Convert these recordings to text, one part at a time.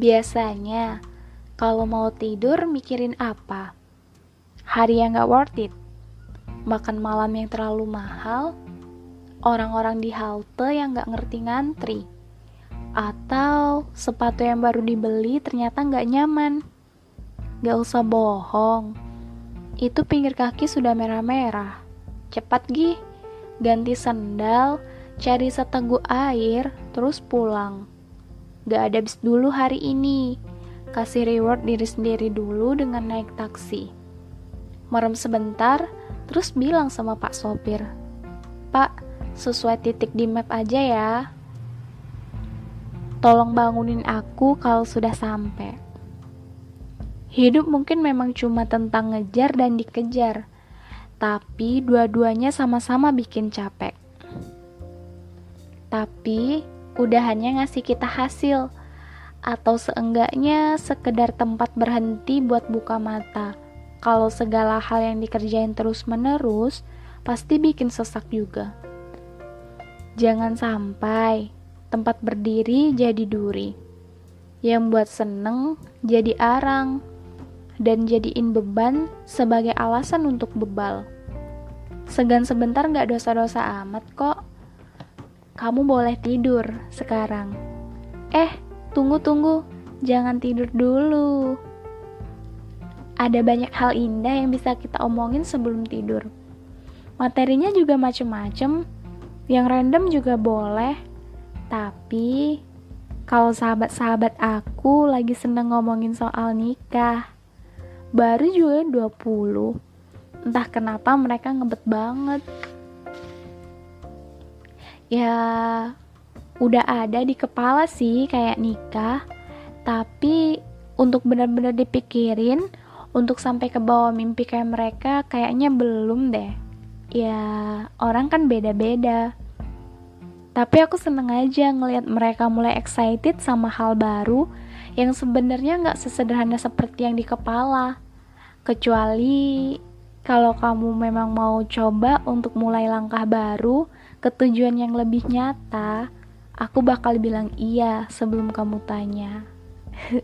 Biasanya, kalau mau tidur mikirin apa? Hari yang gak worth it? Makan malam yang terlalu mahal? Orang-orang di halte yang gak ngerti ngantri? Atau sepatu yang baru dibeli ternyata gak nyaman? Gak usah bohong, itu pinggir kaki sudah merah-merah. Cepat gih, ganti sendal, cari seteguk air, terus pulang. Gak ada bis dulu hari ini. Kasih reward diri sendiri dulu dengan naik taksi. Merem sebentar, terus bilang sama Pak Sopir. Pak, sesuai titik di map aja ya. Tolong bangunin aku kalau sudah sampai. Hidup mungkin memang cuma tentang ngejar dan dikejar, tapi dua-duanya sama-sama bikin capek. Tapi udahannya ngasih kita hasil atau seenggaknya sekedar tempat berhenti buat buka mata. Kalau segala hal yang dikerjain terus-menerus, pasti bikin sesak juga. Jangan sampai tempat berdiri jadi duri. Yang buat seneng jadi arang dan jadiin beban sebagai alasan untuk bebal. Segan sebentar gak dosa-dosa amat kok kamu boleh tidur sekarang. Eh, tunggu-tunggu, jangan tidur dulu. Ada banyak hal indah yang bisa kita omongin sebelum tidur. Materinya juga macem-macem, yang random juga boleh. Tapi, kalau sahabat-sahabat aku lagi seneng ngomongin soal nikah, baru juga 20. Entah kenapa mereka ngebet banget ya udah ada di kepala sih kayak nikah. Tapi untuk benar-benar dipikirin untuk sampai ke bawah mimpi kayak mereka kayaknya belum deh. Ya orang kan beda-beda. Tapi aku seneng aja ngelihat mereka mulai excited sama hal baru yang sebenarnya nggak sesederhana seperti yang di kepala. Kecuali kalau kamu memang mau coba untuk mulai langkah baru ke tujuan yang lebih nyata, aku bakal bilang iya sebelum kamu tanya.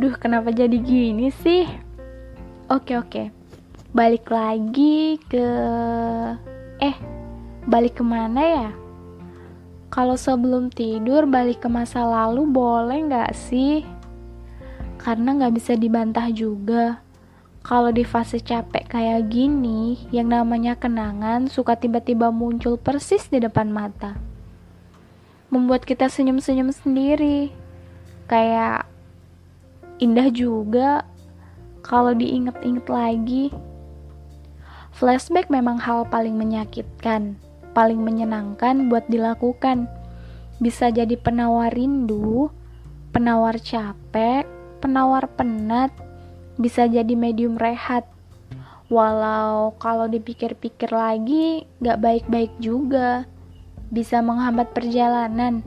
Duh, kenapa jadi gini sih? Oke, oke. Balik lagi ke... Eh, balik ke mana ya? Kalau sebelum tidur balik ke masa lalu boleh nggak sih? Karena nggak bisa dibantah juga kalau di fase capek kayak gini, yang namanya kenangan suka tiba-tiba muncul persis di depan mata. Membuat kita senyum-senyum sendiri. Kayak indah juga kalau diinget-inget lagi. Flashback memang hal paling menyakitkan, paling menyenangkan buat dilakukan. Bisa jadi penawar rindu, penawar capek, penawar penat, bisa jadi medium rehat. Walau kalau dipikir-pikir lagi gak baik-baik juga. Bisa menghambat perjalanan.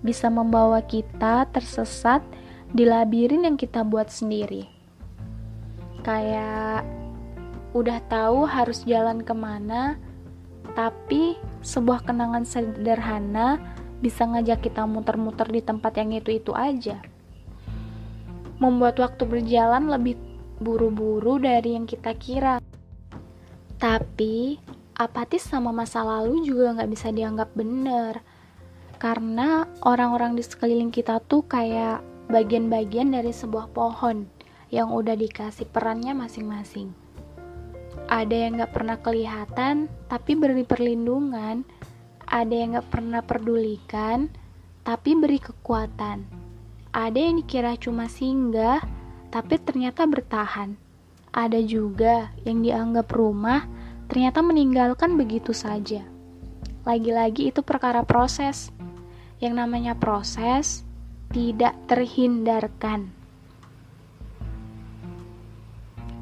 Bisa membawa kita tersesat di labirin yang kita buat sendiri. Kayak udah tahu harus jalan ke mana, tapi sebuah kenangan sederhana bisa ngajak kita muter-muter di tempat yang itu-itu aja membuat waktu berjalan lebih buru-buru dari yang kita kira. Tapi, apatis sama masa lalu juga nggak bisa dianggap bener. Karena orang-orang di sekeliling kita tuh kayak bagian-bagian dari sebuah pohon yang udah dikasih perannya masing-masing. Ada yang gak pernah kelihatan, tapi beri perlindungan. Ada yang gak pernah pedulikan, tapi beri kekuatan ada yang dikira cuma singgah, tapi ternyata bertahan. Ada juga yang dianggap rumah, ternyata meninggalkan begitu saja. Lagi-lagi itu perkara proses. Yang namanya proses tidak terhindarkan.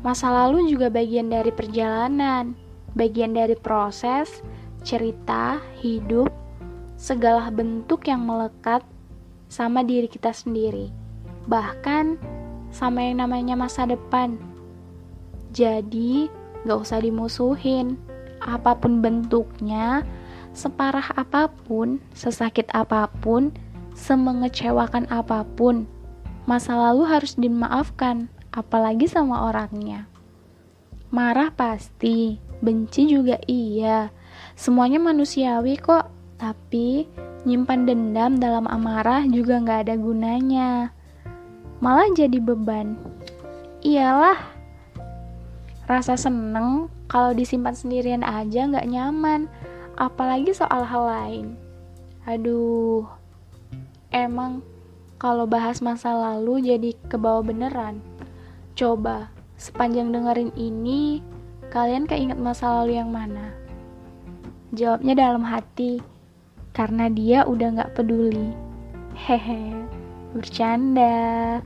Masa lalu juga bagian dari perjalanan, bagian dari proses, cerita, hidup, segala bentuk yang melekat sama diri kita sendiri, bahkan sama yang namanya masa depan. Jadi, gak usah dimusuhin, apa pun bentuknya, separah apa pun, sesakit apa pun, semengecewakan apa pun, masa lalu harus dimaafkan, apalagi sama orangnya. Marah pasti, benci juga iya. Semuanya manusiawi kok, tapi nyimpan dendam dalam amarah juga nggak ada gunanya. Malah jadi beban. Iyalah, rasa seneng kalau disimpan sendirian aja nggak nyaman, apalagi soal hal lain. Aduh, emang kalau bahas masa lalu jadi kebawa beneran. Coba, sepanjang dengerin ini, kalian keinget masa lalu yang mana? Jawabnya dalam hati, karena dia udah gak peduli. Hehe, bercanda.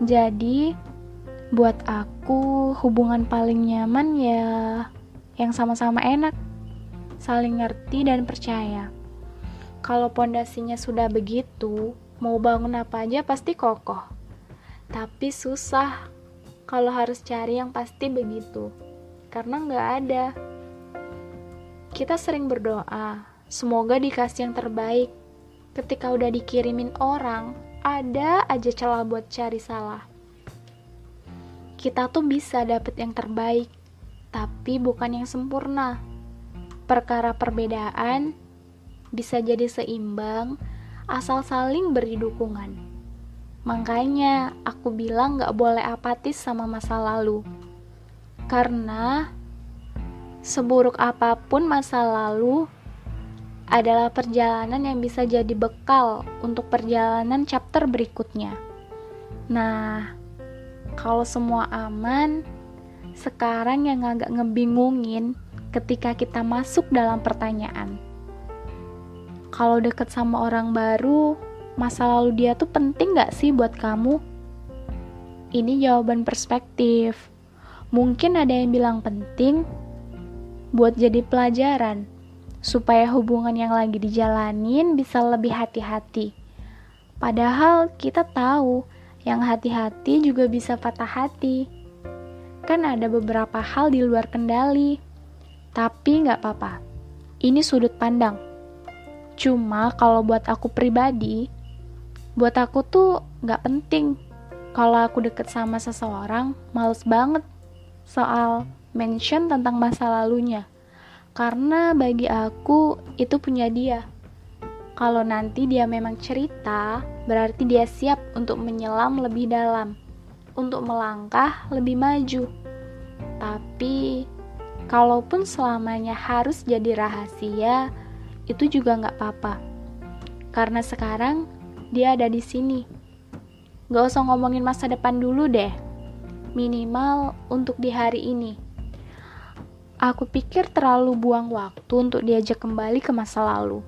Jadi, buat aku hubungan paling nyaman ya yang sama-sama enak, saling ngerti dan percaya. Kalau pondasinya sudah begitu, mau bangun apa aja pasti kokoh. Tapi susah kalau harus cari yang pasti begitu, karena nggak ada. Kita sering berdoa, semoga dikasih yang terbaik. Ketika udah dikirimin orang, ada aja celah buat cari salah. Kita tuh bisa dapet yang terbaik, tapi bukan yang sempurna. Perkara perbedaan bisa jadi seimbang asal saling beri dukungan. Makanya aku bilang gak boleh apatis sama masa lalu. Karena seburuk apa pun masa lalu adalah perjalanan yang bisa jadi bekal untuk perjalanan chapter berikutnya. Nah, kalau semua aman, sekarang yang agak ngebingungin ketika kita masuk dalam pertanyaan. Kalau deket sama orang baru, masa lalu dia tuh penting gak sih buat kamu? Ini jawaban perspektif. Mungkin ada yang bilang penting buat jadi pelajaran supaya hubungan yang lagi dijalanin bisa lebih hati-hati. Padahal kita tahu yang hati-hati juga bisa patah hati. Kan ada beberapa hal di luar kendali. Tapi nggak apa-apa. Ini sudut pandang. Cuma kalau buat aku pribadi, buat aku tuh nggak penting. Kalau aku deket sama seseorang, males banget soal mention tentang masa lalunya karena bagi aku itu punya dia. Kalau nanti dia memang cerita, berarti dia siap untuk menyelam lebih dalam, untuk melangkah lebih maju. Tapi, kalaupun selamanya harus jadi rahasia, itu juga nggak apa-apa. Karena sekarang dia ada di sini. Gak usah ngomongin masa depan dulu deh. Minimal untuk di hari ini. Aku pikir terlalu buang waktu untuk diajak kembali ke masa lalu.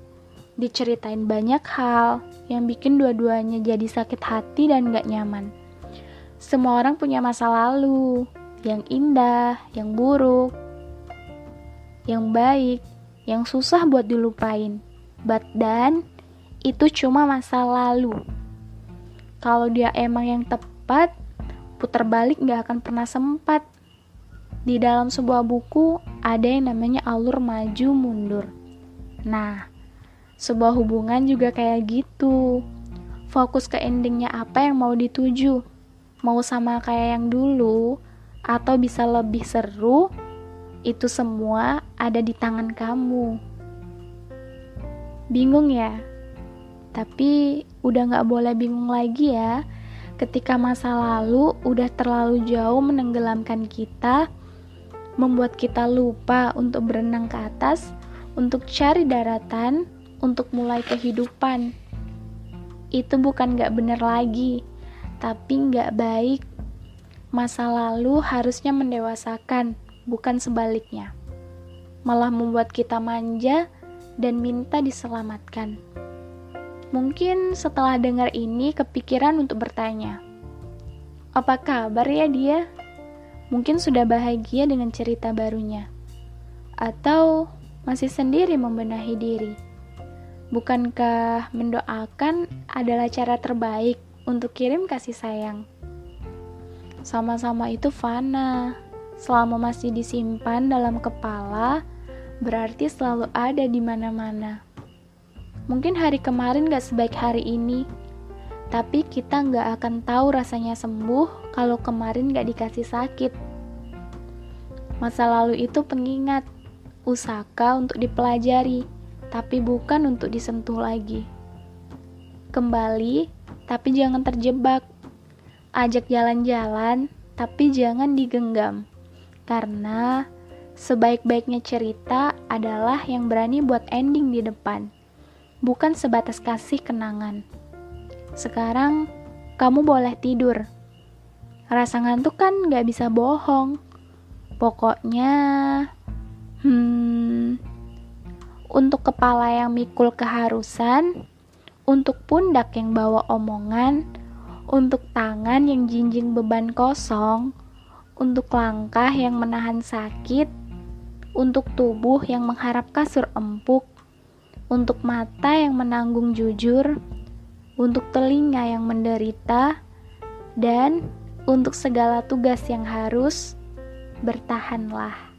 Diceritain banyak hal yang bikin dua-duanya jadi sakit hati dan gak nyaman. Semua orang punya masa lalu, yang indah, yang buruk, yang baik, yang susah buat dilupain. But dan itu cuma masa lalu. Kalau dia emang yang tepat, putar balik gak akan pernah sempat di dalam sebuah buku ada yang namanya alur maju mundur. Nah, sebuah hubungan juga kayak gitu. Fokus ke endingnya apa yang mau dituju. Mau sama kayak yang dulu atau bisa lebih seru, itu semua ada di tangan kamu. Bingung ya? Tapi udah gak boleh bingung lagi ya ketika masa lalu udah terlalu jauh menenggelamkan kita membuat kita lupa untuk berenang ke atas, untuk cari daratan, untuk mulai kehidupan. Itu bukan gak bener lagi, tapi gak baik. Masa lalu harusnya mendewasakan, bukan sebaliknya. Malah membuat kita manja dan minta diselamatkan. Mungkin setelah dengar ini kepikiran untuk bertanya, apa kabar ya dia? Mungkin sudah bahagia dengan cerita barunya, atau masih sendiri membenahi diri. Bukankah mendoakan adalah cara terbaik untuk kirim kasih sayang? Sama-sama itu fana, selama masih disimpan dalam kepala, berarti selalu ada di mana-mana. Mungkin hari kemarin gak sebaik hari ini, tapi kita gak akan tahu rasanya sembuh kalau kemarin gak dikasih sakit. Masa lalu itu pengingat, usaka untuk dipelajari, tapi bukan untuk disentuh lagi. Kembali, tapi jangan terjebak. Ajak jalan-jalan, tapi jangan digenggam. Karena sebaik-baiknya cerita adalah yang berani buat ending di depan bukan sebatas kasih kenangan. Sekarang, kamu boleh tidur. Rasa ngantuk kan gak bisa bohong. Pokoknya, hmm, untuk kepala yang mikul keharusan, untuk pundak yang bawa omongan, untuk tangan yang jinjing beban kosong, untuk langkah yang menahan sakit, untuk tubuh yang mengharap kasur empuk, untuk mata yang menanggung jujur, untuk telinga yang menderita, dan untuk segala tugas yang harus bertahanlah.